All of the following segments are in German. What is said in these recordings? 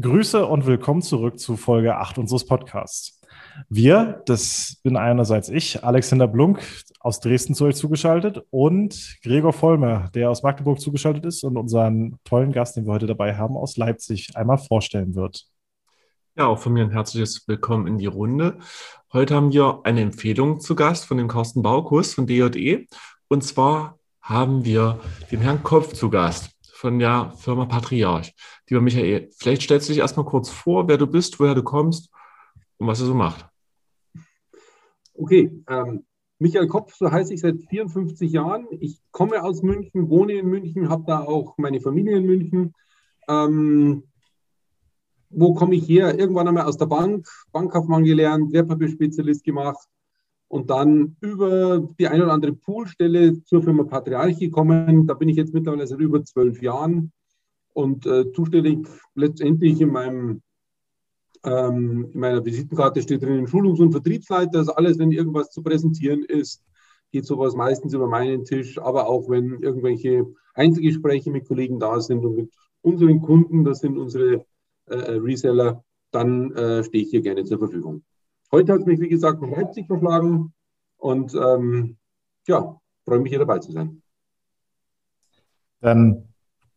Grüße und willkommen zurück zu Folge 8 unseres Podcasts. Wir, das bin einerseits ich, Alexander Blunk aus Dresden zu euch zugeschaltet und Gregor Vollmer, der aus Magdeburg zugeschaltet ist und unseren tollen Gast, den wir heute dabei haben, aus Leipzig einmal vorstellen wird. Ja, auch von mir ein herzliches Willkommen in die Runde. Heute haben wir eine Empfehlung zu Gast von dem Carsten Baukus von DJE. Und zwar haben wir den Herrn Kopf zu Gast von der Firma Patriarch. Lieber Michael, vielleicht stellst du dich erstmal kurz vor, wer du bist, woher du kommst und was er so macht. Okay, ähm, Michael Kopf, so heiße ich seit 54 Jahren. Ich komme aus München, wohne in München, habe da auch meine Familie in München. Ähm, wo komme ich her? Irgendwann einmal aus der Bank, Bankkaufmann gelernt, Wertpapierspezialist gemacht und dann über die eine oder andere Poolstelle zur Firma Patriarch gekommen. Da bin ich jetzt mittlerweile seit über zwölf Jahren und äh, zuständig letztendlich in meinem ähm, in meiner Visitenkarte steht drin Schulungs- und Vertriebsleiter. Also alles, wenn irgendwas zu präsentieren ist, geht sowas meistens über meinen Tisch. Aber auch wenn irgendwelche Einzelgespräche mit Kollegen da sind und mit unseren Kunden, das sind unsere äh, äh Reseller, dann äh, stehe ich hier gerne zur Verfügung. Heute hat es mich, wie gesagt, nach Leipzig verschlagen und ähm, ja, freue mich hier dabei zu sein. Dann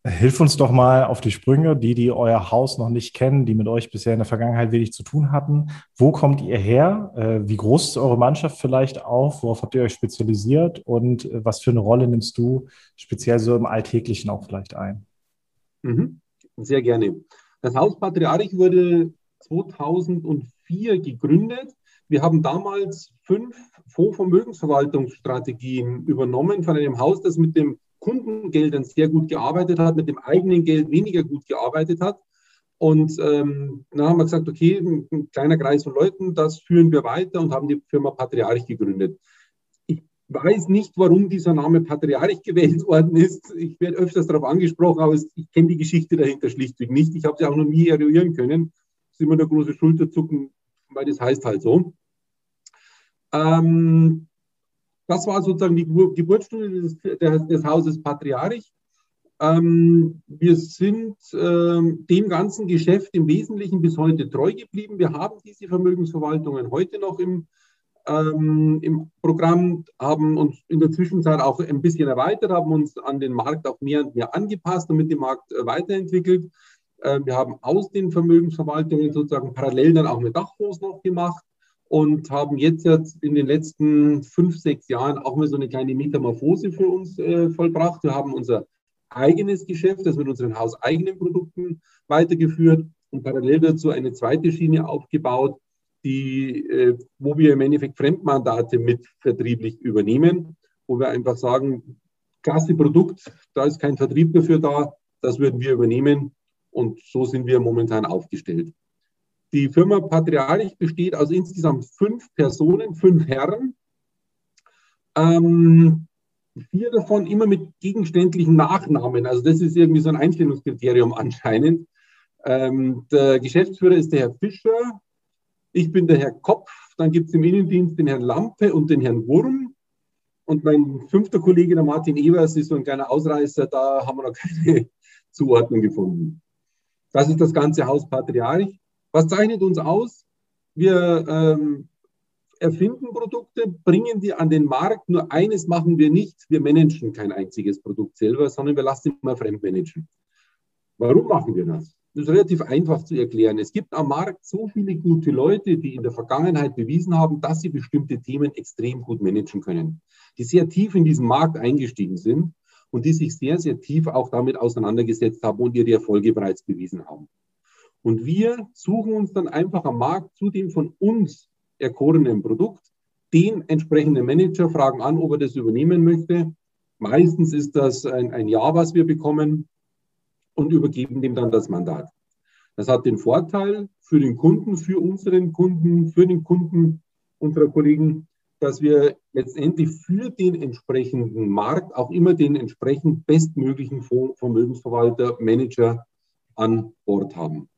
Hilf uns doch mal auf die Sprünge, die, die euer Haus noch nicht kennen, die mit euch bisher in der Vergangenheit wenig zu tun hatten. Wo kommt ihr her? Äh, wie groß ist eure Mannschaft vielleicht auch? Worauf habt ihr euch spezialisiert? Und äh, was für eine Rolle nimmst du speziell so im Alltäglichen auch vielleicht ein? Mhm. Sehr gerne. Das Haus Patriarch wurde 2004 gegründet. Wir haben damals fünf Fondsvermögensverwaltungsstrategien übernommen von einem Haus, das mit dem Kundengeldern sehr gut gearbeitet hat, mit dem eigenen Geld weniger gut gearbeitet hat. Und ähm, dann haben wir gesagt, okay, ein kleiner Kreis von Leuten, das führen wir weiter und haben die Firma Patriarch gegründet. Ich weiß nicht, warum dieser Name Patriarch gewählt worden ist. Ich werde öfters darauf angesprochen, aber ich kenne die Geschichte dahinter schlichtweg nicht. Ich habe sie auch noch nie eruieren können. Das ist immer eine große Schulterzucken, weil das heißt halt so. Ähm, das war sozusagen die Geburtsstunde des, des Hauses Patriarch. Ähm, wir sind ähm, dem ganzen Geschäft im Wesentlichen bis heute treu geblieben. Wir haben diese Vermögensverwaltungen heute noch im, ähm, im Programm, haben uns in der Zwischenzeit auch ein bisschen erweitert, haben uns an den Markt auch mehr und mehr angepasst und mit dem Markt äh, weiterentwickelt. Äh, wir haben aus den Vermögensverwaltungen sozusagen parallel dann auch eine Dachfonds noch gemacht und haben jetzt in den letzten fünf, sechs Jahren auch mal so eine kleine Metamorphose für uns äh, vollbracht. Wir haben unser eigenes Geschäft, das mit unseren hauseigenen Produkten weitergeführt und parallel dazu eine zweite Schiene aufgebaut, die, äh, wo wir im Endeffekt Fremdmandate mit vertrieblich übernehmen, wo wir einfach sagen, klasse Produkt, da ist kein Vertrieb dafür da, das würden wir übernehmen und so sind wir momentan aufgestellt. Die Firma Patriarch besteht aus insgesamt fünf Personen, fünf Herren. Ähm, vier davon immer mit gegenständlichen Nachnamen. Also das ist irgendwie so ein Einstellungskriterium anscheinend. Ähm, der Geschäftsführer ist der Herr Fischer. Ich bin der Herr Kopf. Dann gibt es im Innendienst den Herrn Lampe und den Herrn Wurm. Und mein fünfter Kollege, der Martin Evers, ist so ein kleiner Ausreißer. Da haben wir noch keine Zuordnung gefunden. Das ist das ganze Haus Patriarch. Was zeichnet uns aus? Wir ähm, erfinden Produkte, bringen die an den Markt. Nur eines machen wir nicht. Wir managen kein einziges Produkt selber, sondern wir lassen immer fremdmanagen. Warum machen wir das? Das ist relativ einfach zu erklären. Es gibt am Markt so viele gute Leute, die in der Vergangenheit bewiesen haben, dass sie bestimmte Themen extrem gut managen können, die sehr tief in diesen Markt eingestiegen sind und die sich sehr, sehr tief auch damit auseinandergesetzt haben und ihre Erfolge bereits bewiesen haben. Und wir suchen uns dann einfach am Markt zu dem von uns erkorenen Produkt den entsprechenden Manager, fragen an, ob er das übernehmen möchte. Meistens ist das ein, ein Ja, was wir bekommen und übergeben dem dann das Mandat. Das hat den Vorteil für den Kunden, für unseren Kunden, für den Kunden unserer Kollegen, dass wir letztendlich für den entsprechenden Markt auch immer den entsprechend bestmöglichen Vermögensverwalter, Manager an Bord haben.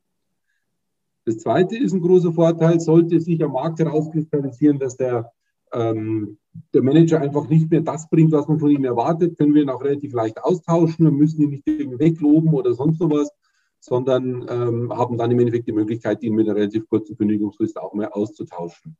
Das zweite ist ein großer Vorteil, sollte sich am Markt herauskristallisieren, dass der, ähm, der Manager einfach nicht mehr das bringt, was man von ihm erwartet, können wir ihn auch relativ leicht austauschen. Wir müssen ihn nicht irgendwie wegloben oder sonst was, sondern ähm, haben dann im Endeffekt die Möglichkeit, ihn mit einer relativ kurzen Kündigungsfrist auch mal auszutauschen.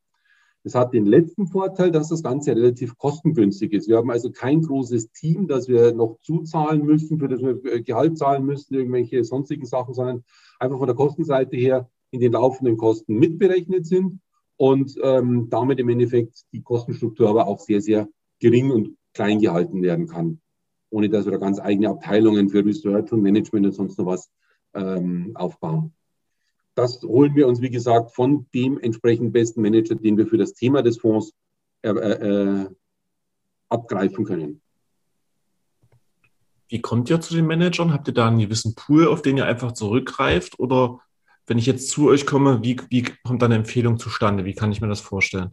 Das hat den letzten Vorteil, dass das Ganze relativ kostengünstig ist. Wir haben also kein großes Team, das wir noch zuzahlen müssen, für das wir äh, Gehalt zahlen müssen, irgendwelche sonstigen Sachen, sondern einfach von der Kostenseite her in den laufenden Kosten mitberechnet sind und ähm, damit im Endeffekt die Kostenstruktur aber auch sehr, sehr gering und klein gehalten werden kann, ohne dass wir da ganz eigene Abteilungen für Research und Management und sonst noch was ähm, aufbauen das holen wir uns, wie gesagt, von dem entsprechend besten Manager, den wir für das Thema des Fonds äh, äh, abgreifen können. Wie kommt ihr zu den Managern? Habt ihr da einen gewissen Pool, auf den ihr einfach zurückgreift? Oder wenn ich jetzt zu euch komme, wie, wie kommt dann eine Empfehlung zustande? Wie kann ich mir das vorstellen?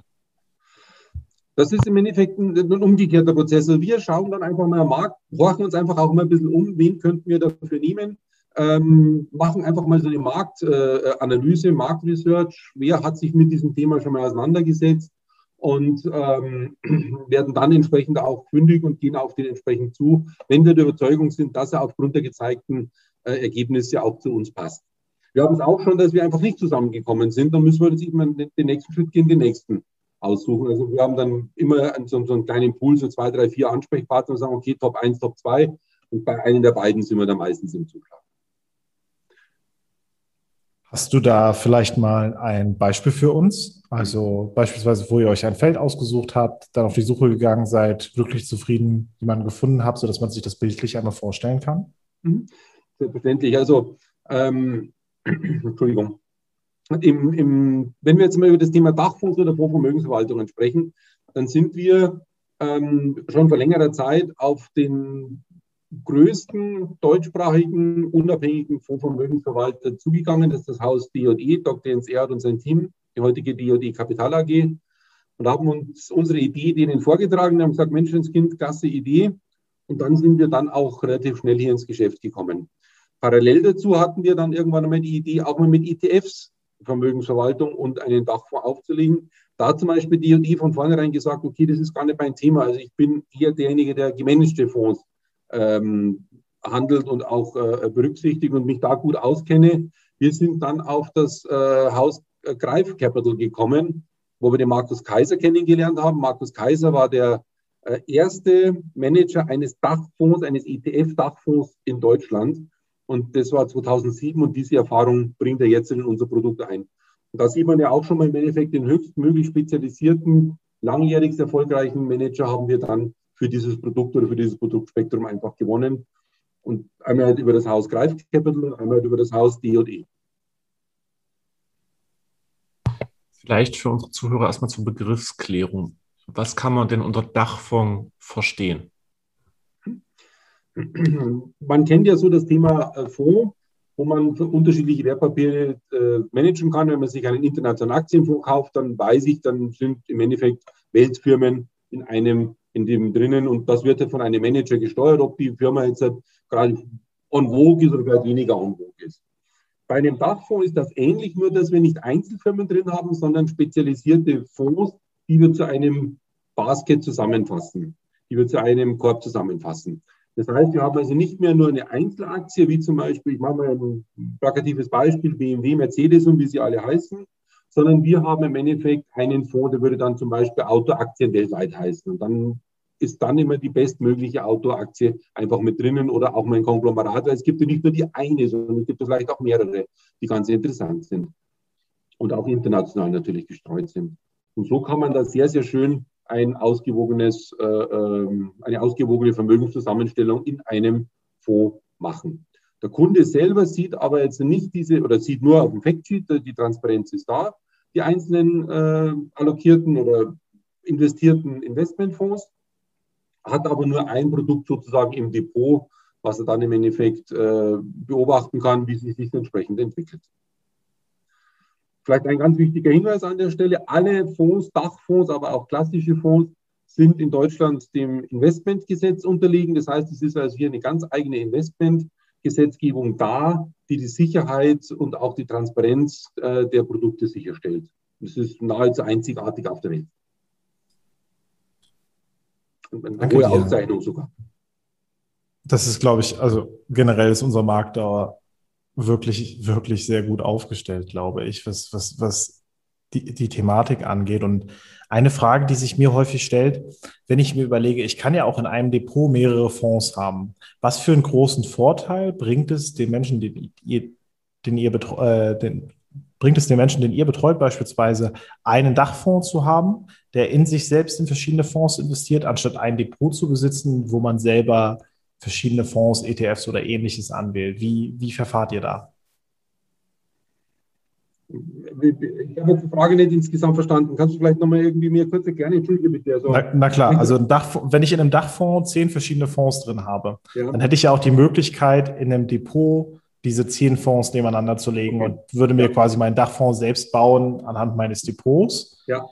Das ist im Endeffekt ein, ein umgekehrter Prozess. Also wir schauen dann einfach mal am Markt, horchen uns einfach auch mal ein bisschen um, wen könnten wir dafür nehmen ähm, machen einfach mal so eine Marktanalyse, äh, Marktresearch. Wer hat sich mit diesem Thema schon mal auseinandergesetzt? Und ähm, werden dann entsprechend auch fündig und gehen auf den entsprechend zu, wenn wir der Überzeugung sind, dass er aufgrund der gezeigten äh, Ergebnisse auch zu uns passt. Wir haben es auch schon, dass wir einfach nicht zusammengekommen sind. Dann müssen wir uns immer den, nächsten Schritt gehen, den nächsten aussuchen. Also wir haben dann immer so, so einen kleinen Pool, so zwei, drei, vier Ansprechpartner und sagen, okay, Top 1, Top 2. Und bei einem der beiden sind wir dann meistens im Zuglauf. Hast du da vielleicht mal ein Beispiel für uns? Also beispielsweise, wo ihr euch ein Feld ausgesucht habt, dann auf die Suche gegangen seid, wirklich zufrieden jemanden gefunden habt, sodass man sich das bildlich einmal vorstellen kann? Mhm. Selbstverständlich. Also, ähm, Entschuldigung. Im, im, wenn wir jetzt mal über das Thema Dachfonds oder Fondsvermögensverwaltungen sprechen, dann sind wir ähm, schon vor längerer Zeit auf den größten deutschsprachigen unabhängigen Fondsvermögensverwalter zugegangen. Das ist das Haus DJE, Dr. Jens Erd und sein Team, die heutige DJE Kapital AG. Und haben uns unsere Idee denen vorgetragen, haben gesagt, Menschenskind, klasse Idee. Und dann sind wir dann auch relativ schnell hier ins Geschäft gekommen. Parallel dazu hatten wir dann irgendwann einmal die Idee, auch mal mit ETFs Vermögensverwaltung und einen Dachfonds aufzulegen. Da zum Beispiel DJE von vornherein gesagt, okay, das ist gar nicht mein Thema. Also ich bin eher derjenige, der gemanagte Fonds ähm, handelt und auch äh, berücksichtigt und mich da gut auskenne. Wir sind dann auf das äh, Haus äh, Greif Capital gekommen, wo wir den Markus Kaiser kennengelernt haben. Markus Kaiser war der äh, erste Manager eines Dachfonds, eines ETF-Dachfonds in Deutschland. Und das war 2007 und diese Erfahrung bringt er jetzt in unser Produkt ein. Und da sieht man ja auch schon mal im Endeffekt den höchstmöglich spezialisierten, langjährigst erfolgreichen Manager haben wir dann für dieses Produkt oder für dieses Produktspektrum einfach gewonnen. Und einmal halt über das Haus Greif Capital und einmal halt über das Haus D&E. Vielleicht für unsere Zuhörer erstmal zur Begriffsklärung. Was kann man denn unter Dachfonds verstehen? Man kennt ja so das Thema äh, Fonds, wo man unterschiedliche Wertpapiere äh, managen kann. Wenn man sich einen internationalen Aktienfonds kauft, dann weiß ich, dann sind im Endeffekt Weltfirmen in einem in dem drinnen und das wird ja von einem Manager gesteuert, ob die Firma jetzt halt gerade on vogue ist oder vielleicht weniger on vogue ist. Bei einem Dachfonds ist das ähnlich, nur dass wir nicht Einzelfirmen drin haben, sondern spezialisierte Fonds, die wir zu einem Basket zusammenfassen, die wir zu einem Korb zusammenfassen. Das heißt, wir haben also nicht mehr nur eine Einzelaktie, wie zum Beispiel, ich mache mal ein plakatives Beispiel, BMW, Mercedes und wie sie alle heißen, sondern wir haben im Endeffekt einen Fonds, der würde dann zum Beispiel Autoaktien weltweit heißen. Und dann ist dann immer die bestmögliche Outdoor-Aktie einfach mit drinnen oder auch mein Konglomerat, weil es gibt ja nicht nur die eine, sondern es gibt vielleicht auch mehrere, die ganz interessant sind und auch international natürlich gestreut sind. Und so kann man da sehr, sehr schön ein ausgewogenes, äh, ähm, eine ausgewogene Vermögenszusammenstellung in einem Fonds machen. Der Kunde selber sieht aber jetzt nicht diese oder sieht nur auf dem Factsheet, die Transparenz ist da, die einzelnen äh, allokierten oder investierten Investmentfonds hat aber nur ein Produkt sozusagen im Depot, was er dann im Endeffekt äh, beobachten kann, wie sich entsprechend entwickelt. Vielleicht ein ganz wichtiger Hinweis an der Stelle, alle Fonds, Dachfonds, aber auch klassische Fonds sind in Deutschland dem Investmentgesetz unterliegen. Das heißt, es ist also hier eine ganz eigene Investmentgesetzgebung da, die die Sicherheit und auch die Transparenz äh, der Produkte sicherstellt. Das ist nahezu einzigartig auf der Welt. Eine Danke hohe dir. Auszeichnung sogar. Das ist, glaube ich, also generell ist unser Markt da wirklich, wirklich sehr gut aufgestellt, glaube ich, was, was, was die, die Thematik angeht. Und eine Frage, die sich mir häufig stellt, wenn ich mir überlege, ich kann ja auch in einem Depot mehrere Fonds haben. Was für einen großen Vorteil bringt es den Menschen, den ihr, den ihr äh, den, bringt es den Menschen, den ihr betreut, beispielsweise einen Dachfonds zu haben, der in sich selbst in verschiedene Fonds investiert, anstatt ein Depot zu besitzen, wo man selber verschiedene Fonds, ETFs oder ähnliches anwählt. Wie, wie verfahrt ihr da? Ich habe die Frage nicht insgesamt verstanden. Kannst du vielleicht nochmal irgendwie mir kurz erklären? Entschuldige bitte. Also, na, na, klar, also Dach, wenn ich in einem Dachfonds zehn verschiedene Fonds drin habe, ja. dann hätte ich ja auch die Möglichkeit, in einem Depot diese zehn Fonds nebeneinander zu legen okay. und würde mir quasi meinen Dachfonds selbst bauen anhand meines Depots. Ja.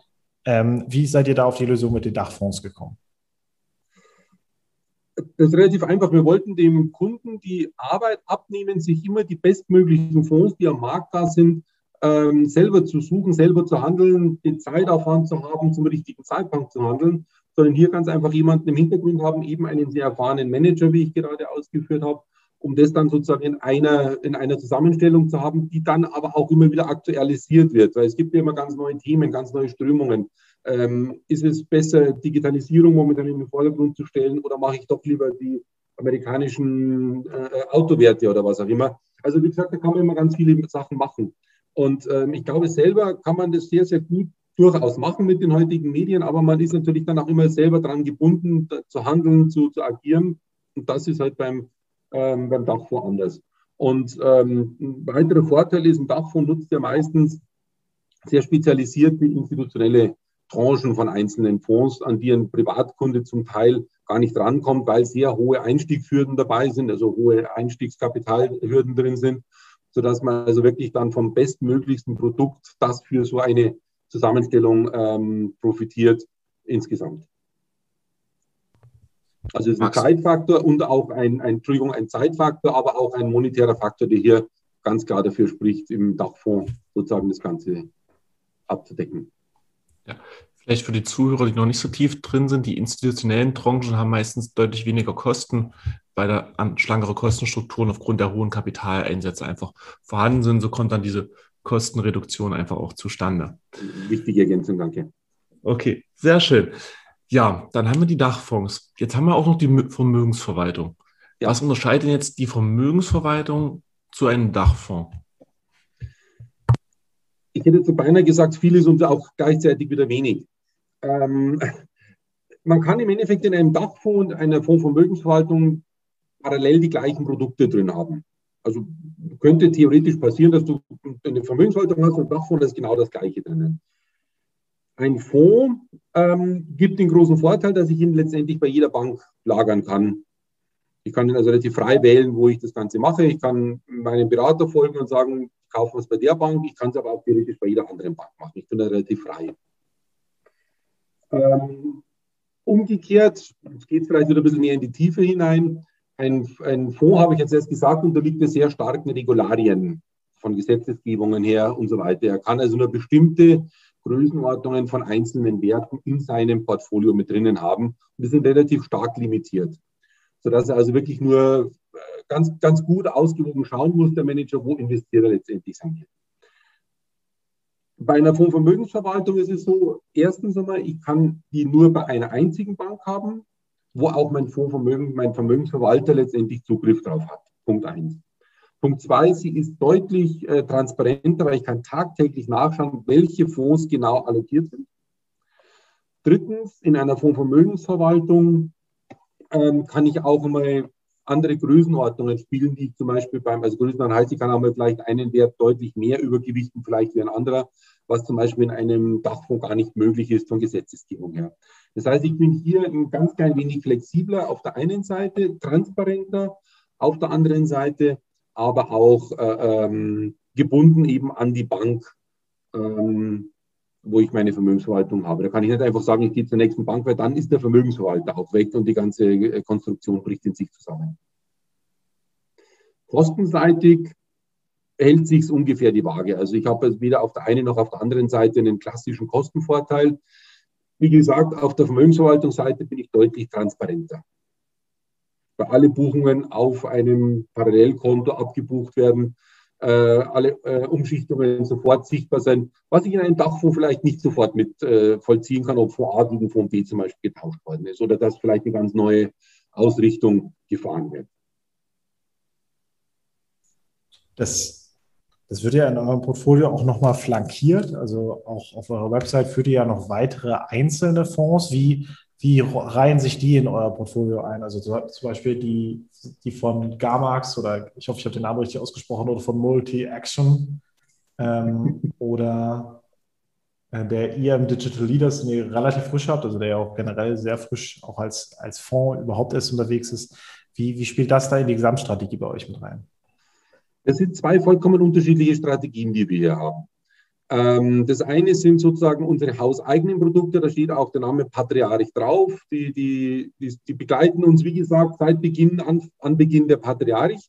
Ähm, wie seid ihr da auf die Lösung mit den Dachfonds gekommen? Das ist relativ einfach. Wir wollten dem Kunden die Arbeit abnehmen, sich immer die bestmöglichen Fonds, die am Markt da sind, ähm, selber zu suchen, selber zu handeln, den Zeitaufwand zu haben, zum richtigen Zeitpunkt zu handeln, sondern hier ganz einfach jemanden im Hintergrund haben, eben einen sehr erfahrenen Manager, wie ich gerade ausgeführt habe, um das dann sozusagen in einer, in einer Zusammenstellung zu haben, die dann aber auch immer wieder aktualisiert wird, weil es gibt ja immer ganz neue Themen, ganz neue Strömungen. Ähm, ist es besser, Digitalisierung momentan in den Vordergrund zu stellen oder mache ich doch lieber die amerikanischen äh, Autowerte oder was auch immer? Also wie gesagt, da kann man immer ganz viele Sachen machen. Und ähm, ich glaube, selber kann man das sehr, sehr gut durchaus machen mit den heutigen Medien, aber man ist natürlich dann auch immer selber daran gebunden, zu handeln, zu, zu agieren. Und das ist halt beim, ähm, beim Dachfonds anders. Und ähm, ein weiterer Vorteil ist, ein Dachfonds nutzt ja meistens sehr spezialisierte institutionelle Tranchen von einzelnen Fonds, an die ein Privatkunde zum Teil gar nicht rankommt, weil sehr hohe Einstiegshürden dabei sind, also hohe Einstiegskapitalhürden drin sind sodass man also wirklich dann vom bestmöglichsten Produkt, das für so eine Zusammenstellung ähm, profitiert, insgesamt. Also es ist ein Zeitfaktor und auch ein, ein, Entschuldigung, ein Zeitfaktor, aber auch ein monetärer Faktor, der hier ganz klar dafür spricht, im Dachfonds sozusagen das Ganze abzudecken. Ja, vielleicht für die Zuhörer, die noch nicht so tief drin sind, die institutionellen Tranchen haben meistens deutlich weniger Kosten weil da schlankere Kostenstrukturen aufgrund der hohen Kapitaleinsätze einfach vorhanden sind. So kommt dann diese Kostenreduktion einfach auch zustande. Wichtige Ergänzung, danke. Okay, sehr schön. Ja, dann haben wir die Dachfonds. Jetzt haben wir auch noch die Vermögensverwaltung. Ja. Was unterscheidet jetzt die Vermögensverwaltung zu einem Dachfonds? Ich hätte beinahe gesagt, vieles und auch gleichzeitig wieder wenig. Ähm, man kann im Endeffekt in einem Dachfonds und einer Fondsvermögensverwaltung parallel die gleichen Produkte drin haben. Also könnte theoretisch passieren, dass du eine Vermögenshaltung hast und ein Dachfonds, da ist genau das Gleiche drinnen. Ein Fonds ähm, gibt den großen Vorteil, dass ich ihn letztendlich bei jeder Bank lagern kann. Ich kann ihn also relativ frei wählen, wo ich das Ganze mache. Ich kann meinem Berater folgen und sagen, ich kaufe was bei der Bank. Ich kann es aber auch theoretisch bei jeder anderen Bank machen. Ich bin da relativ frei. Ähm, umgekehrt, es geht vielleicht wieder ein bisschen mehr in die Tiefe hinein, ein, ein Fonds, habe ich jetzt erst gesagt, unterliegt ja sehr starken Regularien von Gesetzesgebungen her und so weiter. Er kann also nur bestimmte Größenordnungen von einzelnen Werten in seinem Portfolio mit drinnen haben. Und die sind relativ stark limitiert, sodass er also wirklich nur ganz, ganz gut ausgewogen schauen muss, der Manager, wo investiert er letztendlich sein Geld. Bei einer Fondsvermögensverwaltung ist es so, erstens einmal, ich kann die nur bei einer einzigen Bank haben wo auch mein Fondsvermögen, mein Vermögensverwalter letztendlich Zugriff drauf hat. Punkt eins. Punkt zwei, sie ist deutlich äh, transparenter, weil ich kann tagtäglich nachschauen, welche Fonds genau allokiert sind. Drittens, in einer Fondsvermögensverwaltung ähm, kann ich auch mal andere Größenordnungen spielen, die ich zum Beispiel beim, also Größenordnung heißt, ich kann auch mal vielleicht einen Wert deutlich mehr übergewichten, vielleicht wie ein anderer, was zum Beispiel in einem Dachfonds gar nicht möglich ist von Gesetzesgebung her. Das heißt, ich bin hier ein ganz klein wenig flexibler auf der einen Seite, transparenter auf der anderen Seite, aber auch äh, ähm, gebunden eben an die Bank, ähm, wo ich meine Vermögensverwaltung habe. Da kann ich nicht einfach sagen, ich gehe zur nächsten Bank, weil dann ist der Vermögensverwalter auch weg und die ganze äh, Konstruktion bricht in sich zusammen. Kostenseitig hält sich ungefähr die Waage. Also ich habe weder auf der einen noch auf der anderen Seite einen klassischen Kostenvorteil. Wie gesagt, auf der Vermögensverwaltungsseite bin ich deutlich transparenter. Bei alle Buchungen auf einem Parallelkonto abgebucht werden, alle äh, Umschichtungen sofort sichtbar sein, was ich in einem Dachfonds vielleicht nicht sofort mit äh, vollziehen kann, ob Fonds A gegen Fonds B zum Beispiel getauscht worden ist oder dass vielleicht eine ganz neue Ausrichtung gefahren wird. Das, das wird ja in eurem Portfolio auch nochmal flankiert. Also auch auf eurer Website führt ihr ja noch weitere einzelne Fonds. Wie, wie reihen sich die in euer Portfolio ein? Also zum Beispiel die, die von Gamax oder ich hoffe, ich habe den Namen richtig ausgesprochen, oder von Multi-Action ähm, oder äh, der IM Digital Leaders, den ihr relativ frisch habt, also der ja auch generell sehr frisch auch als, als Fonds überhaupt erst unterwegs ist. Wie, wie spielt das da in die Gesamtstrategie bei euch mit rein? Das sind zwei vollkommen unterschiedliche Strategien, die wir hier haben. Ähm, das eine sind sozusagen unsere hauseigenen Produkte, da steht auch der Name Patriarch drauf. Die, die, die, die begleiten uns, wie gesagt, seit Beginn an, an Beginn der Patriarch.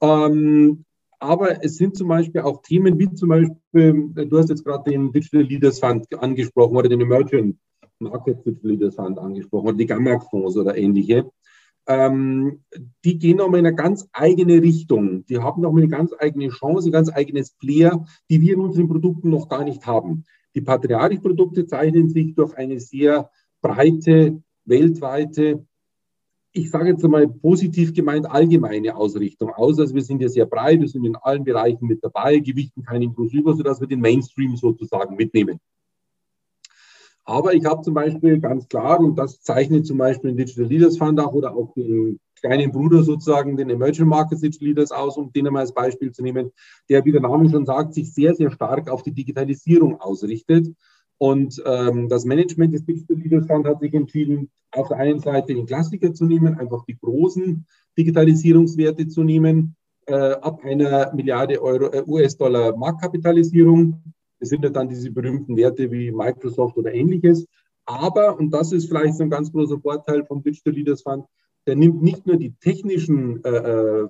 Ähm, aber es sind zum Beispiel auch Themen wie zum Beispiel, du hast jetzt gerade den Digital Leaders Fund angesprochen oder den Emergent Market Digital Leaders Fund angesprochen oder die Gamma-Fonds oder ähnliche ähm, die gehen nochmal in eine ganz eigene Richtung. Die haben nochmal eine ganz eigene Chance, ein ganz eigenes Flair, die wir in unseren Produkten noch gar nicht haben. Die Patriarch-Produkte zeichnen sich durch eine sehr breite, weltweite, ich sage jetzt einmal positiv gemeint, allgemeine Ausrichtung aus. Also wir sind ja sehr breit, wir sind in allen Bereichen mit dabei, gewichten keinen inklusiver, sodass wir den Mainstream sozusagen mitnehmen. Aber ich habe zum Beispiel ganz klar, und das zeichnet zum Beispiel den Digital Leaders Fund auch oder auch den kleinen Bruder sozusagen, den Emerging Markets Digital Leaders aus, um den einmal als Beispiel zu nehmen, der, wie der Name schon sagt, sich sehr, sehr stark auf die Digitalisierung ausrichtet. Und ähm, das Management des Digital Leaders Fund hat sich entschieden, auf der einen Seite den Klassiker zu nehmen, einfach die großen Digitalisierungswerte zu nehmen, äh, ab einer Milliarde Euro äh, US-Dollar Marktkapitalisierung es sind ja dann diese berühmten Werte wie Microsoft oder ähnliches. Aber, und das ist vielleicht so ein ganz großer Vorteil vom Digital Leaders Fund, der nimmt nicht nur die technischen äh, äh,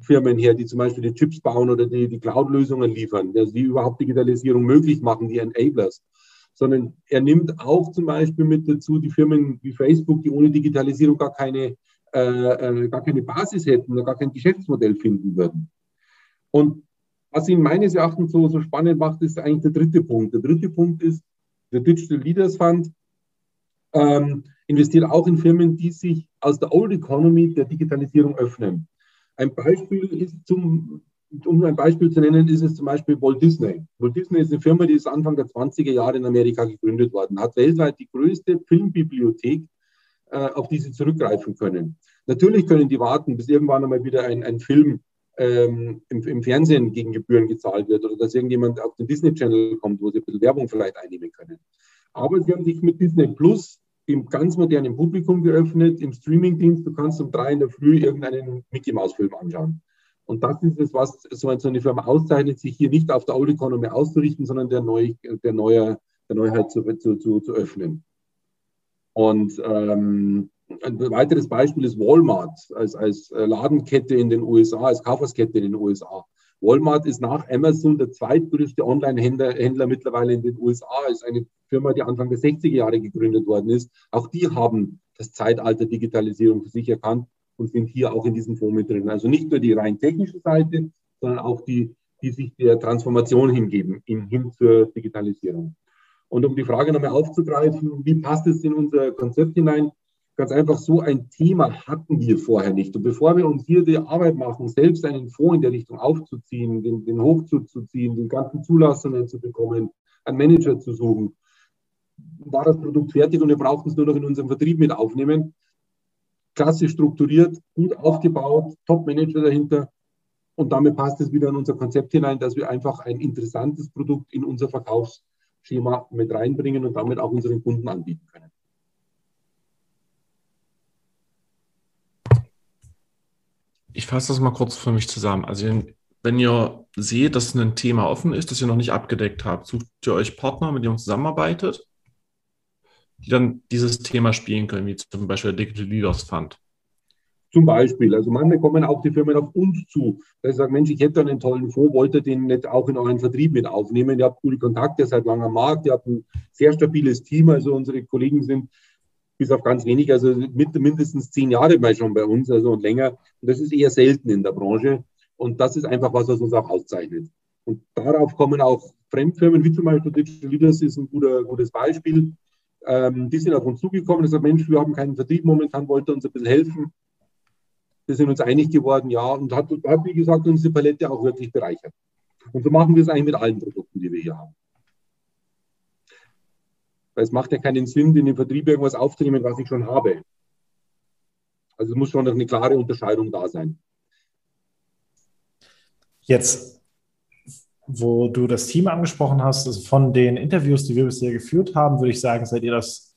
Firmen her, die zum Beispiel die Chips bauen oder die, die Cloud-Lösungen liefern, also die überhaupt Digitalisierung möglich machen, die Enablers, sondern er nimmt auch zum Beispiel mit dazu die Firmen wie Facebook, die ohne Digitalisierung gar keine, äh, äh gar keine Basis hätten oder gar kein Geschäftsmodell finden würden. Und was ihn meines Erachtens so, so spannend macht, ist eigentlich der dritte Punkt. Der dritte Punkt ist, der Digital Leaders Fund ähm, investiert auch in Firmen, die sich aus der Old Economy der Digitalisierung öffnen. Ein Beispiel ist zum, um ein Beispiel zu nennen, ist es zum Beispiel Walt Disney. Walt Disney ist eine Firma, die ist Anfang der 20er Jahre in Amerika gegründet worden, hat weltweit die größte Filmbibliothek, äh, auf die sie zurückgreifen können. Natürlich können die warten, bis irgendwann einmal wieder ein, ein Film ähm, im, im, Fernsehen gegen Gebühren gezahlt wird oder dass irgendjemand auf den Disney Channel kommt, wo sie ein bisschen Werbung vielleicht einnehmen können. Aber sie haben sich mit Disney Plus im ganz modernen Publikum geöffnet, im Streamingdienst. Du kannst um drei in der Früh irgendeinen Mickey Mouse Film anschauen. Und das ist es, was so eine Firma auszeichnet, sich hier nicht auf der Old Economy auszurichten, sondern der, Neu, der, Neue, der Neuheit zu, zu, zu, zu öffnen. Und ähm, ein weiteres Beispiel ist Walmart als, als äh, Ladenkette in den USA, als Kaufhauskette in den USA. Walmart ist nach Amazon der zweitgrößte Online-Händler Händler mittlerweile in den USA. Ist eine Firma, die Anfang der 60er Jahre gegründet worden ist. Auch die haben das Zeitalter Digitalisierung für sich erkannt und sind hier auch in diesem Fonds mit drin. Also nicht nur die rein technische Seite, sondern auch die, die sich der Transformation hingeben, hin zur Digitalisierung. Und um die Frage nochmal aufzugreifen, wie passt es in unser Konzept hinein? Ganz einfach so ein Thema hatten wir vorher nicht. Und bevor wir uns hier die Arbeit machen, selbst einen Fonds in der Richtung aufzuziehen, den, den hochzuziehen, die ganzen Zulassungen zu bekommen, einen Manager zu suchen, war das Produkt fertig und wir brauchten es nur noch in unserem Vertrieb mit aufnehmen. Klassisch strukturiert, gut aufgebaut, Top-Manager dahinter. Und damit passt es wieder in unser Konzept hinein, dass wir einfach ein interessantes Produkt in unser Verkaufsschema mit reinbringen und damit auch unseren Kunden anbieten können. Ich fasse das mal kurz für mich zusammen. Also wenn ihr seht, dass ein Thema offen ist, das ihr noch nicht abgedeckt habt, sucht ihr euch Partner, mit denen ihr zusammenarbeitet, die dann dieses Thema spielen können, wie zum Beispiel der Digital Leaders Fund. Zum Beispiel, also manchmal kommen auch die Firmen auf uns zu. Da sagen, Mensch, ich hätte einen tollen Fonds, wollt ihr den nicht auch in euren Vertrieb mit aufnehmen? Ihr habt gute Kontakte, seit langem am Markt, ihr habt ein sehr stabiles Team. Also unsere Kollegen sind bis auf ganz wenig, also mit mindestens zehn Jahre mal schon bei uns, also und länger. Und das ist eher selten in der Branche. Und das ist einfach was, was uns auch auszeichnet. Und darauf kommen auch Fremdfirmen, wie zum Beispiel Digital Leaders ist ein guter, gutes Beispiel. Ähm, die sind auf uns zugekommen und sagen, Mensch, wir haben keinen Vertrieb momentan, wollt ihr uns ein bisschen helfen? Wir sind uns einig geworden, ja, und hat, hat, wie gesagt, unsere Palette auch wirklich bereichert. Und so machen wir es eigentlich mit allen Produkten, die wir hier haben. Weil es macht ja keinen Sinn, in dem Vertrieb irgendwas aufzunehmen, was ich schon habe. Also es muss schon eine klare Unterscheidung da sein. Jetzt, wo du das Team angesprochen hast, also von den Interviews, die wir bisher geführt haben, würde ich sagen, seid ihr das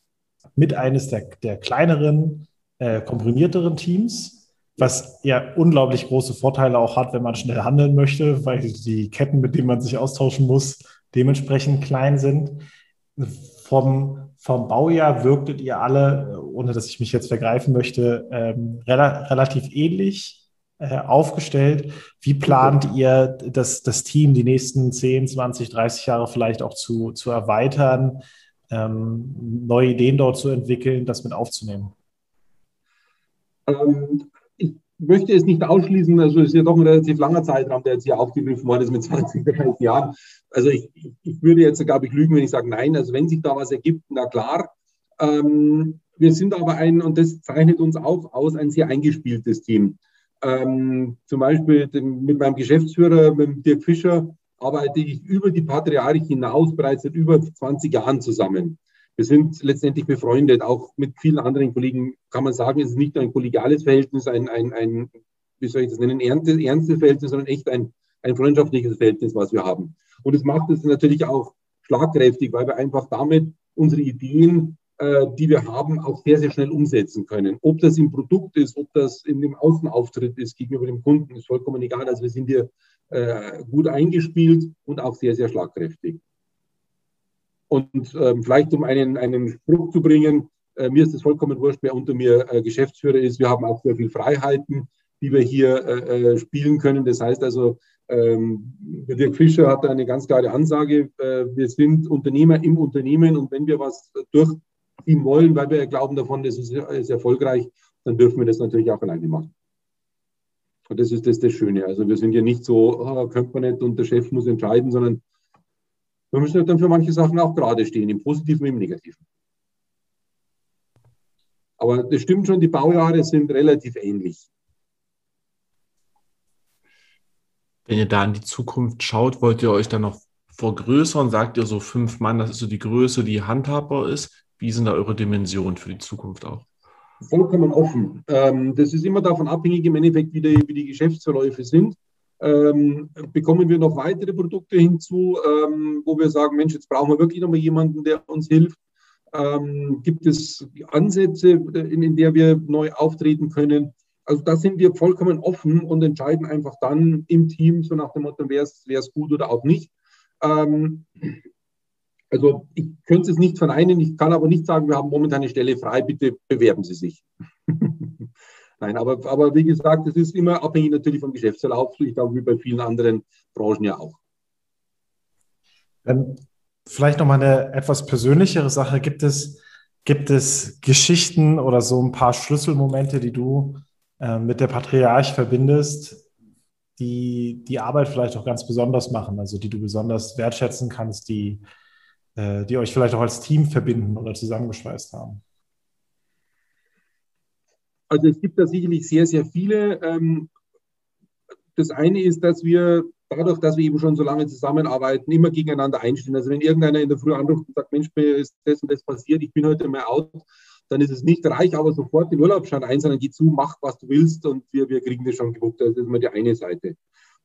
mit eines der, der kleineren, äh, komprimierteren Teams was ja unglaublich große Vorteile auch hat, wenn man schnell handeln möchte, weil die Ketten, mit denen man sich austauschen muss, dementsprechend klein sind. Vom, vom Baujahr wirktet ihr alle, ohne dass ich mich jetzt vergreifen möchte, ähm, rela relativ ähnlich äh, aufgestellt. Wie plant ihr das, das Team die nächsten 10, 20, 30 Jahre vielleicht auch zu, zu erweitern, ähm, neue Ideen dort zu entwickeln, das mit aufzunehmen? Ähm, möchte es nicht ausschließen, also es ist ja doch ein relativ langer Zeitraum, der jetzt hier aufgegriffen worden ist mit 20, 30 Jahren. Also ich, ich würde jetzt, glaube ich, lügen, wenn ich sage nein. Also wenn sich da was ergibt, na klar. Ähm, wir sind aber ein, und das zeichnet uns auch aus, ein sehr eingespieltes Team. Ähm, zum Beispiel mit meinem Geschäftsführer, mit Dirk Fischer, arbeite ich über die Patriarch hinaus bereits seit über 20 Jahren zusammen. Wir sind letztendlich befreundet, auch mit vielen anderen Kollegen kann man sagen, es ist nicht nur ein kollegiales Verhältnis, ein, ein, ein wie soll ich das nennen, ernstes, ernstes Verhältnis, sondern echt ein, ein freundschaftliches Verhältnis, was wir haben. Und es macht es natürlich auch schlagkräftig, weil wir einfach damit unsere Ideen, äh, die wir haben, auch sehr, sehr schnell umsetzen können. Ob das im Produkt ist, ob das in dem Außenauftritt ist gegenüber dem Kunden, ist vollkommen egal. Also wir sind hier äh, gut eingespielt und auch sehr, sehr schlagkräftig. Und ähm, vielleicht um einen, einen Spruch zu bringen, äh, mir ist es vollkommen wurscht, wer unter mir äh, Geschäftsführer ist. Wir haben auch sehr viel Freiheiten, die wir hier äh, äh spielen können. Das heißt also, ähm, Dirk Fischer hat eine ganz klare Ansage. Äh, wir sind Unternehmer im Unternehmen und wenn wir was durchziehen wollen, weil wir glauben davon, das ist, ist erfolgreich, dann dürfen wir das natürlich auch alleine machen. Und das ist das, das Schöne. Also wir sind ja nicht so, oh, könnte man nicht und der Chef muss entscheiden, sondern wir müssen dann für manche Sachen auch gerade stehen, im Positiven wie im Negativen. Aber das stimmt schon, die Baujahre sind relativ ähnlich. Wenn ihr da in die Zukunft schaut, wollt ihr euch dann noch vergrößern? Sagt ihr so fünf Mann, das ist so die Größe, die handhabbar ist? Wie sind da eure Dimensionen für die Zukunft auch? Vollkommen offen. Ähm, das ist immer davon abhängig im Endeffekt, wie die, wie die Geschäftsverläufe sind ähm, bekommen wir noch weitere Produkte hinzu, ähm, wo wir sagen, Mensch, jetzt brauchen wir wirklich noch mal jemanden, der uns hilft. Ähm, gibt es Ansätze, in, in der wir neu auftreten können? Also da sind wir vollkommen offen und entscheiden einfach dann im Team, so nach dem Motto, wäre es gut oder auch nicht. Ähm, also ich könnte es nicht verneinen, ich kann aber nicht sagen, wir haben momentan eine Stelle frei, bitte bewerben Sie sich. Nein, aber, aber wie gesagt, es ist immer abhängig natürlich vom Geschäftsverlauf, ich glaube, wie bei vielen anderen Branchen ja auch. Dann vielleicht nochmal eine etwas persönlichere Sache. Gibt es, gibt es Geschichten oder so ein paar Schlüsselmomente, die du äh, mit der Patriarch verbindest, die die Arbeit vielleicht auch ganz besonders machen, also die du besonders wertschätzen kannst, die, äh, die euch vielleicht auch als Team verbinden oder zusammengeschweißt haben? Also es gibt da sicherlich sehr, sehr viele. Ähm, das eine ist, dass wir dadurch, dass wir eben schon so lange zusammenarbeiten, immer gegeneinander einstehen. Also wenn irgendeiner in der Früh anruft und sagt, Mensch, mir ist das und das passiert, ich bin heute mal out, dann ist es nicht reich, aber sofort den Urlaubsschein ein, sondern geh zu, mach, was du willst und wir, wir kriegen das schon gebucht. Das ist mal die eine Seite.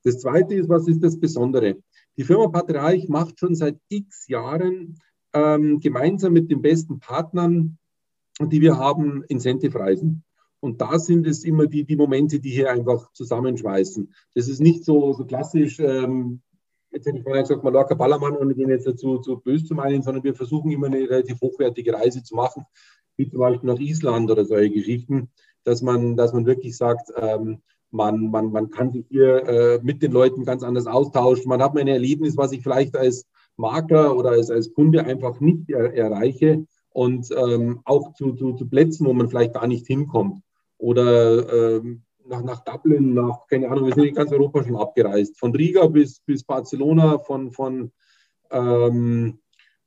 Das zweite ist, was ist das Besondere? Die Firma Patriarch macht schon seit x Jahren ähm, gemeinsam mit den besten Partnern, die wir haben, Incentive-Reisen. Und da sind es immer die, die Momente, die hier einfach zusammenschweißen. Das ist nicht so, so klassisch, ähm, jetzt hätte ich mal gesagt, Mallorca Ballermann, ohne den jetzt dazu zu böse zu meinen, sondern wir versuchen immer eine relativ hochwertige Reise zu machen, wie zum Beispiel nach Island oder solche Geschichten, dass man, dass man wirklich sagt, ähm, man, man, man kann sich hier äh, mit den Leuten ganz anders austauschen. Man hat mal ein Erlebnis, was ich vielleicht als Makler oder als, als Kunde einfach nicht er, erreiche und ähm, auch zu, zu, zu Plätzen, wo man vielleicht gar nicht hinkommt. Oder ähm, nach, nach Dublin, nach, keine Ahnung, wir sind in ganz Europa schon abgereist. Von Riga bis, bis Barcelona, von, von ähm,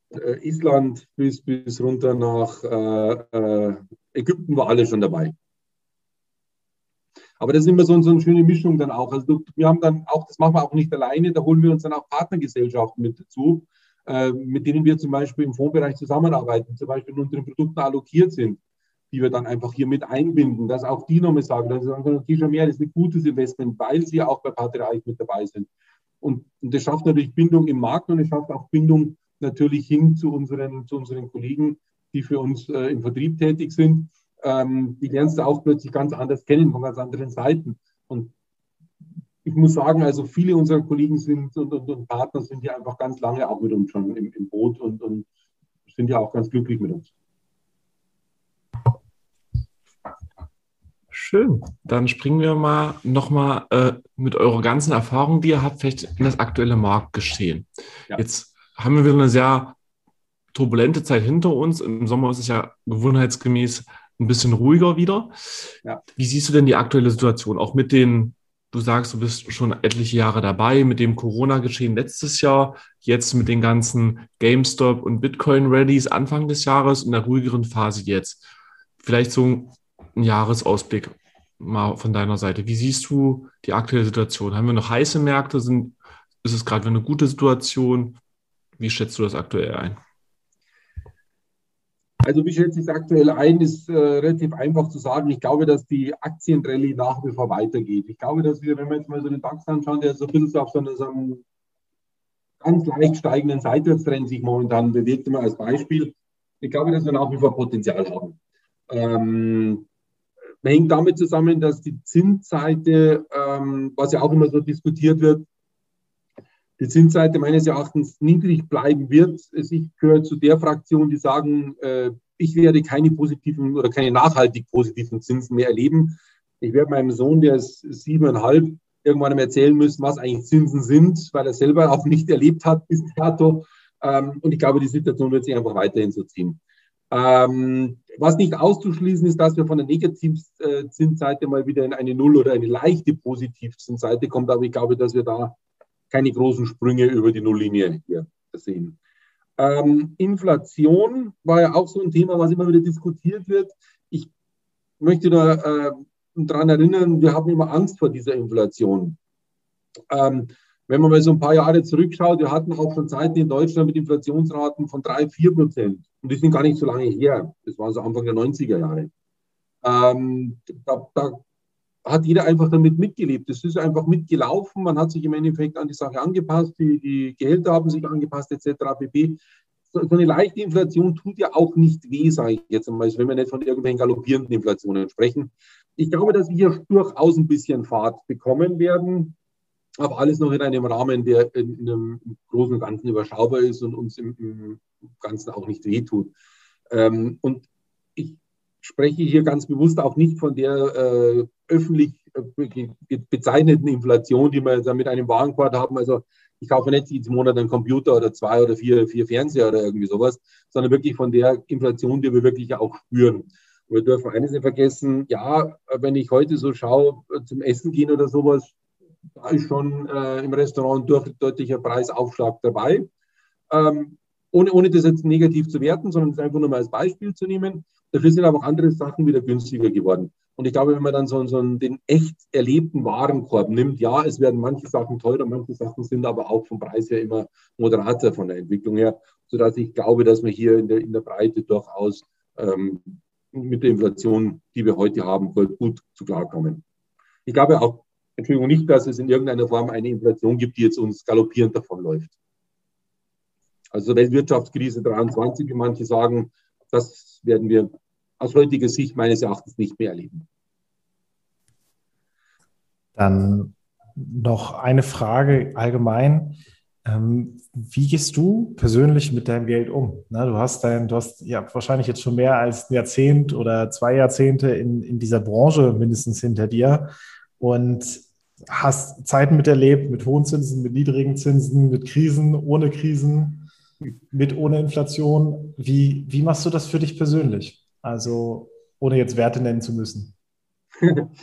äh, Island bis, bis runter nach äh, äh, Ägypten war alles schon dabei. Aber das ist immer so, so eine schöne Mischung dann auch. Also wir haben dann auch, das machen wir auch nicht alleine, da holen wir uns dann auch Partnergesellschaften mit dazu, äh, mit denen wir zum Beispiel im Fondsbereich zusammenarbeiten, zum Beispiel in unseren Produkten allokiert sind, die wir dann einfach hier mit einbinden, dass auch die nochmal sagen, dass sie sagen, okay, schon mehr, das ist ein gutes Investment, weil sie auch bei Partnerreich mit dabei sind. Und, und das schafft natürlich Bindung im Markt und es schafft auch Bindung natürlich hin zu unseren, zu unseren Kollegen, die für uns äh, im Vertrieb tätig sind ähm, die lernst du auch plötzlich ganz anders kennen, von ganz anderen Seiten. Und ich muss sagen, also viele unserer Kollegen sind und, und, und Partner sind ja einfach ganz lange auch mit uns schon im, im Boot und, und sind ja auch ganz glücklich mit uns. Schön. Dann springen wir mal nochmal äh, mit eurer ganzen Erfahrung, die ihr habt, vielleicht in das aktuelle Marktgeschehen. Ja. Jetzt haben wir wieder eine sehr turbulente Zeit hinter uns. Im Sommer ist es ja gewohnheitsgemäß ein bisschen ruhiger wieder. Ja. Wie siehst du denn die aktuelle Situation? Auch mit den, du sagst, du bist schon etliche Jahre dabei, mit dem Corona-Geschehen letztes Jahr, jetzt mit den ganzen GameStop und Bitcoin-Rallies Anfang des Jahres und der ruhigeren Phase jetzt. Vielleicht so ein Jahresausblick mal von deiner Seite. Wie siehst du die aktuelle Situation? Haben wir noch heiße Märkte? Sind, ist es gerade eine gute Situation? Wie schätzt du das aktuell ein? Also wie schätze ich es aktuell ein, ist äh, relativ einfach zu sagen. Ich glaube, dass die Aktienrallye nach wie vor weitergeht. Ich glaube, dass wir, wenn wir jetzt mal so den DAX anschauen, der so ein bisschen auf so, eine, so einem ganz leicht steigenden Seitwärtstrend sich momentan bewegt, immer als Beispiel. Ich glaube, dass wir nach wie vor Potenzial haben. Ähm, hängt damit zusammen, dass die Zinsseite, ähm, was ja auch immer so diskutiert wird, die Zinsseite meines Erachtens niedrig bleiben wird. Ich gehöre zu der Fraktion, die sagen, äh, ich werde keine positiven oder keine nachhaltig positiven Zinsen mehr erleben. Ich werde meinem Sohn, der ist siebeneinhalb, irgendwann mal erzählen müssen, was eigentlich Zinsen sind, weil er selber auch nicht erlebt hat bis dato. Ähm, und ich glaube, die Situation wird sich einfach weiterhin so ziehen. Ähm, was nicht auszuschließen ist, dass wir von der Negativzinsseite mal wieder in eine Null- oder eine leichte Positivzinsseite kommen. Aber ich glaube, dass wir da keine großen Sprünge über die Nulllinie hier sehen. Ähm, Inflation war ja auch so ein Thema, was immer wieder diskutiert wird. Ich möchte da äh, daran erinnern, wir haben immer Angst vor dieser Inflation. Ähm, wenn man mal so ein paar Jahre zurückschaut, wir hatten auch schon Zeiten in Deutschland mit Inflationsraten von 3, 4 Prozent. Und die sind gar nicht so lange her. Das war so Anfang der 90er Jahre. Ähm, da, da hat jeder einfach damit mitgelebt. Es ist einfach mitgelaufen. Man hat sich im Endeffekt an die Sache angepasst. Die, die Gehälter haben sich angepasst, etc. pp. So, so eine leichte Inflation tut ja auch nicht weh, sage ich jetzt einmal, wenn wir nicht von irgendwelchen galoppierenden Inflationen sprechen. Ich glaube, dass wir durchaus ein bisschen Fahrt bekommen werden, aber alles noch in einem Rahmen, der in, in einem Großen und Ganzen überschaubar ist und uns im, im Ganzen auch nicht wehtut. Ähm, und ich spreche hier ganz bewusst auch nicht von der äh, öffentlich äh, bezeichneten Inflation, die wir mit einem Warenkorb haben. Also ich kaufe nicht jeden Monat einen Computer oder zwei oder vier, vier Fernseher oder irgendwie sowas, sondern wirklich von der Inflation, die wir wirklich auch spüren. Und wir dürfen eines nicht vergessen, ja, wenn ich heute so schaue, zum Essen gehen oder sowas, da ist schon äh, im Restaurant ein deutlicher Preisaufschlag dabei. Ähm, ohne, ohne das jetzt negativ zu werten, sondern es einfach nur mal als Beispiel zu nehmen. Dafür sind aber auch andere Sachen wieder günstiger geworden. Und ich glaube, wenn man dann so, so den echt erlebten Warenkorb nimmt, ja, es werden manche Sachen teurer, manche Sachen sind aber auch vom Preis her immer moderater von der Entwicklung her, sodass ich glaube, dass wir hier in der, in der Breite durchaus ähm, mit der Inflation, die wir heute haben, gut zu klarkommen. Ich glaube auch, Entschuldigung, nicht, dass es in irgendeiner Form eine Inflation gibt, die jetzt uns galoppierend davonläuft. Also Weltwirtschaftskrise 23, wie manche sagen, das werden wir aus heutiger Sicht meines Erachtens nicht mehr erleben. Dann noch eine Frage allgemein. Ähm, wie gehst du persönlich mit deinem Geld um? Du hast dein, du hast ja wahrscheinlich jetzt schon mehr als ein Jahrzehnt oder zwei Jahrzehnte in, in dieser Branche mindestens hinter dir und hast Zeiten miterlebt mit hohen Zinsen, mit niedrigen Zinsen, mit Krisen, ohne Krisen, mit ohne Inflation. Wie, wie machst du das für dich persönlich? Also ohne jetzt Werte nennen zu müssen.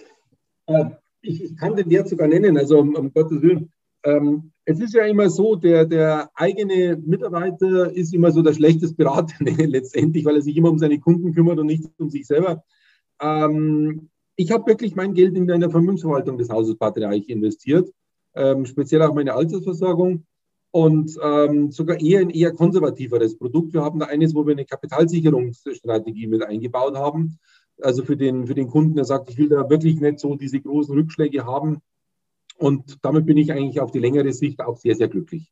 Äh, ich, ich, kann den Wert sogar nennen, also um, um Gottes Willen. Ähm, es ist ja immer so, der, der eigene Mitarbeiter ist immer so der schlechteste Berater letztendlich, weil er sich immer um seine Kunden kümmert und nicht um sich selber. Ähm, ich habe wirklich mein Geld in der Vermögensverwaltung des Hauses Patriarch investiert, ähm, speziell auch meine Altersversorgung und ähm, sogar eher ein eher konservativeres Produkt. Wir haben da eines, wo wir eine Kapitalsicherungsstrategie mit eingebaut haben. Also für den, für den Kunden, der sagt, ich will da wirklich nicht so diese großen Rückschläge haben. Und damit bin ich eigentlich auf die längere Sicht auch sehr, sehr glücklich.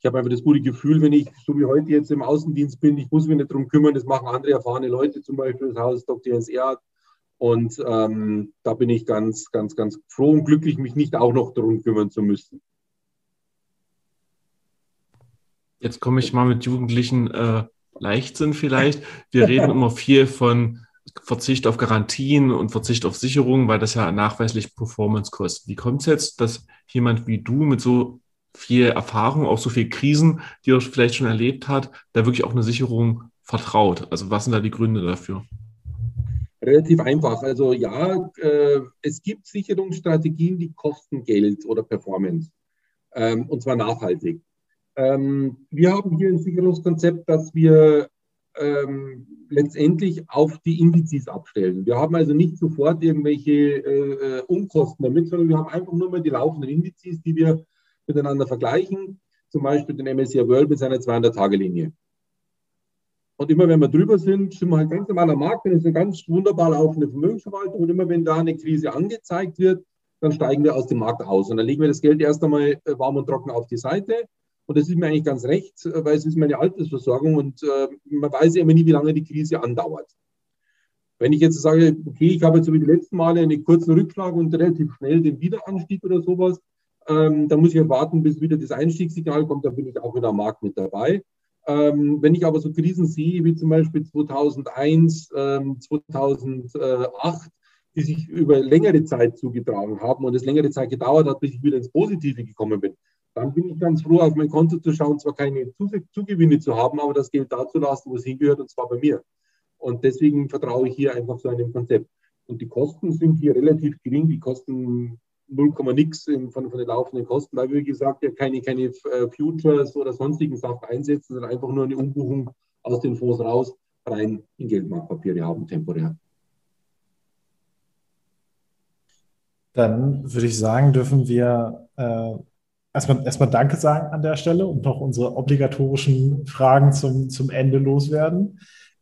Ich habe einfach das gute Gefühl, wenn ich, so wie heute jetzt im Außendienst bin, ich muss mich nicht darum kümmern, das machen andere erfahrene Leute, zum Beispiel das Haus Dr. Jens Erhard, und ähm, da bin ich ganz, ganz, ganz froh und glücklich, mich nicht auch noch darum kümmern zu müssen. Jetzt komme ich mal mit Jugendlichen äh, Leichtsinn vielleicht. Wir reden immer viel von Verzicht auf Garantien und Verzicht auf Sicherungen, weil das ja nachweislich Performance kostet. Wie kommt es jetzt, dass jemand wie du mit so viel Erfahrung, auch so viel Krisen, die er vielleicht schon erlebt hat, da wirklich auch eine Sicherung vertraut? Also was sind da die Gründe dafür? Relativ einfach. Also ja, äh, es gibt Sicherungsstrategien, die kosten Geld oder Performance. Ähm, und zwar nachhaltig. Ähm, wir haben hier ein Sicherungskonzept, das wir ähm, letztendlich auf die Indizes abstellen. Wir haben also nicht sofort irgendwelche äh, Umkosten damit, sondern wir haben einfach nur mal die laufenden Indizes, die wir miteinander vergleichen. Zum Beispiel den MSCI World mit seiner 200-Tage-Linie. Und immer wenn wir drüber sind, sind wir halt ganz normal am Markt, dann ist eine ganz wunderbar laufende Vermögensverwaltung. Und immer wenn da eine Krise angezeigt wird, dann steigen wir aus dem Markt aus. Und dann legen wir das Geld erst einmal äh, warm und trocken auf die Seite. Und das ist mir eigentlich ganz recht, äh, weil es ist meine Altersversorgung und äh, man weiß ja immer nie, wie lange die Krise andauert. Wenn ich jetzt sage, okay, ich habe jetzt so wie die letzten Male einen kurzen Rückschlag und relativ schnell den Wiederanstieg oder sowas, ähm, dann muss ich warten, bis wieder das Einstiegssignal kommt, dann bin ich auch wieder am Markt mit dabei. Ähm, wenn ich aber so Krisen sehe, wie zum Beispiel 2001, ähm, 2008, die sich über längere Zeit zugetragen haben und es längere Zeit gedauert hat, bis ich wieder ins Positive gekommen bin, dann bin ich ganz froh, auf mein Konto zu schauen, zwar keine Zugewinne zu haben, aber das Geld da zu lassen, wo es hingehört, und zwar bei mir. Und deswegen vertraue ich hier einfach so einem Konzept. Und die Kosten sind hier relativ gering. Die kosten 0, nix von, von den laufenden Kosten, weil wir, wie gesagt, ja keine, keine äh, Futures oder sonstigen Sachen einsetzen, sondern einfach nur eine Umbuchung aus den Fonds raus, rein in Geldmarktpapiere haben, temporär. Dann würde ich sagen, dürfen wir äh, erstmal, erstmal Danke sagen an der Stelle und noch unsere obligatorischen Fragen zum, zum Ende loswerden.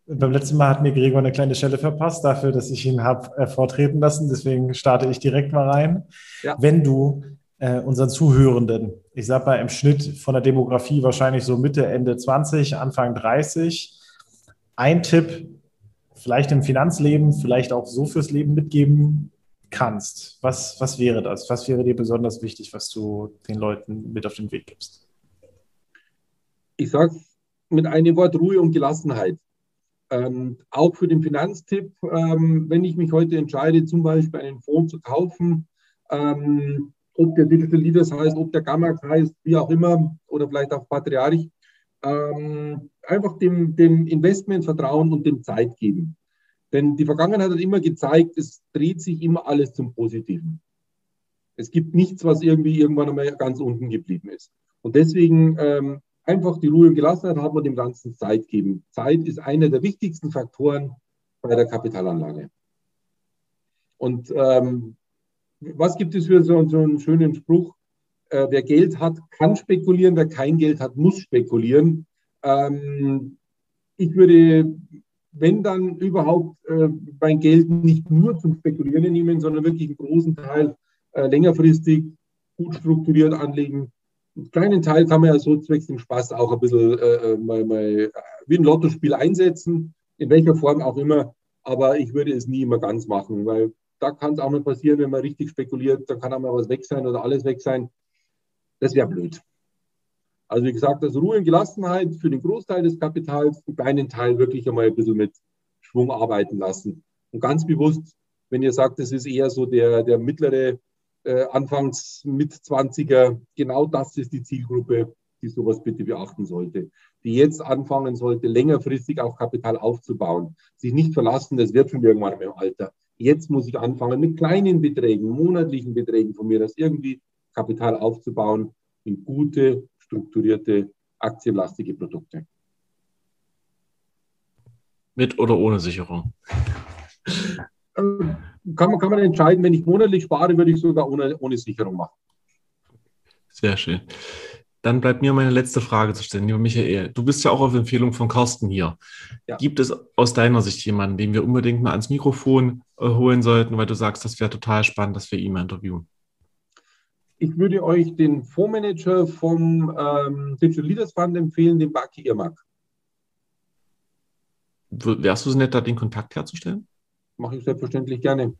Beim letzten Mal hat mir Gregor eine kleine Stelle verpasst dafür, dass ich ihn habe äh, vortreten lassen. Deswegen starte ich direkt mal rein. Ja. Wenn du äh, unseren Zuhörenden, ich sag mal im Schnitt von der Demografie wahrscheinlich so Mitte, Ende 20, Anfang 30, ein Tipp vielleicht im Finanzleben, vielleicht auch so fürs Leben mitgeben kannst, was, was wäre das? Was wäre dir besonders wichtig, was du den Leuten mit auf den Weg gibst? Ich sage mit einem Wort Ruhe und Gelassenheit. Ähm, auch für den Finanztipp, ähm, wenn ich mich heute entscheide, zum Beispiel einen Fonds zu kaufen, ähm, ob der Digital Leaders heißt, ob der Gamma heißt, wie auch immer, oder vielleicht auch Patriarch, ähm, einfach dem, dem Investment vertrauen und dem Zeit geben. Denn die Vergangenheit hat immer gezeigt, es dreht sich immer alles zum Positiven. Es gibt nichts, was irgendwie irgendwann einmal ganz unten geblieben ist. Und deswegen ähm, einfach die Ruhe und Gelassenheit haben und dem Ganzen Zeit geben. Zeit ist einer der wichtigsten Faktoren bei der Kapitalanlage. Und ähm, was gibt es für so, so einen schönen Spruch? Äh, wer Geld hat, kann spekulieren, wer kein Geld hat, muss spekulieren. Ähm, ich würde, wenn dann überhaupt, äh, mein Geld nicht nur zum Spekulieren nehmen, sondern wirklich einen großen Teil äh, längerfristig gut strukturiert anlegen, einen kleinen Teil kann man ja so zwecks dem Spaß auch ein bisschen äh, äh, mal, mal wie ein Lottospiel einsetzen, in welcher Form auch immer. Aber ich würde es nie immer ganz machen, weil da kann es auch mal passieren, wenn man richtig spekuliert, da kann auch mal was weg sein oder alles weg sein. Das wäre blöd. Also wie gesagt, also Ruhe und Gelassenheit für den Großteil des Kapitals, den kleinen Teil wirklich einmal ein bisschen mit Schwung arbeiten lassen. Und ganz bewusst, wenn ihr sagt, das ist eher so der, der mittlere äh, Anfangs mit 20er, genau das ist die Zielgruppe, die sowas bitte beachten sollte. Die jetzt anfangen sollte, längerfristig auch Kapital aufzubauen. Sich nicht verlassen, das wird schon irgendwann im Alter. Jetzt muss ich anfangen, mit kleinen Beträgen, monatlichen Beträgen von mir, das irgendwie Kapital aufzubauen in gute, strukturierte, aktienlastige Produkte. Mit oder ohne Sicherung? Ähm, kann man, kann man entscheiden, wenn ich monatlich spare, würde ich sogar ohne, ohne Sicherung machen. Sehr schön. Dann bleibt mir meine letzte Frage zu stellen, lieber Michael. Du bist ja auch auf Empfehlung von Carsten hier. Ja. Gibt es aus deiner Sicht jemanden, den wir unbedingt mal ans Mikrofon äh, holen sollten, weil du sagst, das wäre total spannend, dass wir ihn mal interviewen? Ich würde euch den Fondsmanager vom ähm, Digital Leaders Fund empfehlen, den Baki Irmak. Wärst du so nett, da den Kontakt herzustellen? Mache ich selbstverständlich gerne.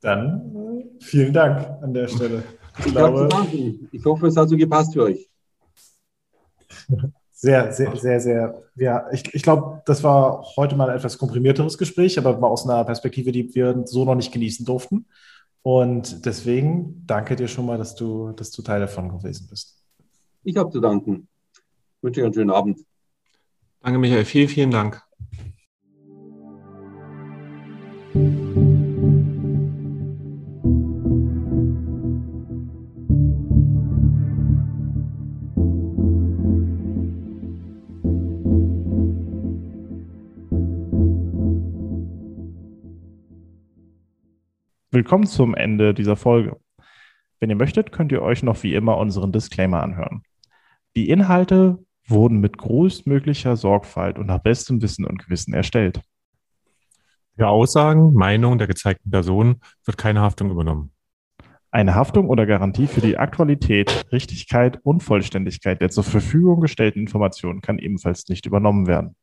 Dann vielen Dank an der Stelle. Ich, ich, glaube, ich hoffe, es hat so gepasst für euch. Sehr, sehr, sehr, sehr. Ja, ich, ich glaube, das war heute mal ein etwas komprimierteres Gespräch, aber mal aus einer Perspektive, die wir so noch nicht genießen durften. Und deswegen danke dir schon mal, dass du, dass du Teil davon gewesen bist. Ich habe zu danken. Ich wünsche euch einen schönen Abend. Danke, Michael. Vielen, vielen Dank. Willkommen zum Ende dieser Folge. Wenn ihr möchtet, könnt ihr euch noch wie immer unseren Disclaimer anhören. Die Inhalte wurden mit größtmöglicher Sorgfalt und nach bestem Wissen und Gewissen erstellt. Für Aussagen, Meinungen der gezeigten Person wird keine Haftung übernommen. Eine Haftung oder Garantie für die Aktualität, Richtigkeit und Vollständigkeit der zur Verfügung gestellten Informationen kann ebenfalls nicht übernommen werden.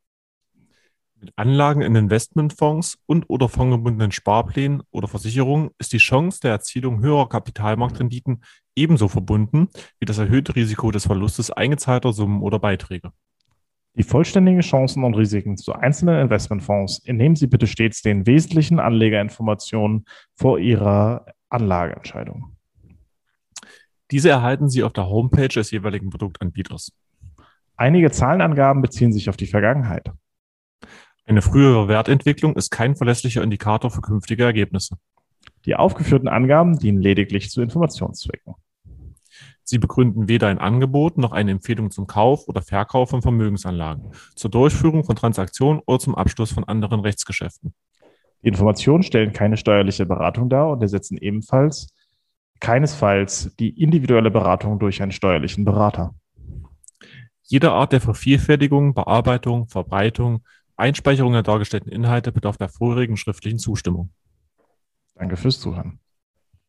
Mit Anlagen in Investmentfonds und/oder fondgebundenen Sparplänen oder Versicherungen ist die Chance der Erzielung höherer Kapitalmarktrenditen ebenso verbunden wie das erhöhte Risiko des Verlustes eingezahlter Summen oder Beiträge. Die vollständigen Chancen und Risiken zu einzelnen Investmentfonds entnehmen Sie bitte stets den wesentlichen Anlegerinformationen vor Ihrer Anlageentscheidung. Diese erhalten Sie auf der Homepage des jeweiligen Produktanbieters. Einige Zahlenangaben beziehen sich auf die Vergangenheit. Eine frühere Wertentwicklung ist kein verlässlicher Indikator für künftige Ergebnisse. Die aufgeführten Angaben dienen lediglich zu Informationszwecken. Sie begründen weder ein Angebot noch eine Empfehlung zum Kauf oder Verkauf von Vermögensanlagen, zur Durchführung von Transaktionen oder zum Abschluss von anderen Rechtsgeschäften. Die Informationen stellen keine steuerliche Beratung dar und ersetzen ebenfalls keinesfalls die individuelle Beratung durch einen steuerlichen Berater. Jede Art der Vervielfältigung, Bearbeitung, Verbreitung, Einspeicherung der dargestellten Inhalte bedarf der vorherigen schriftlichen Zustimmung. Danke fürs Zuhören.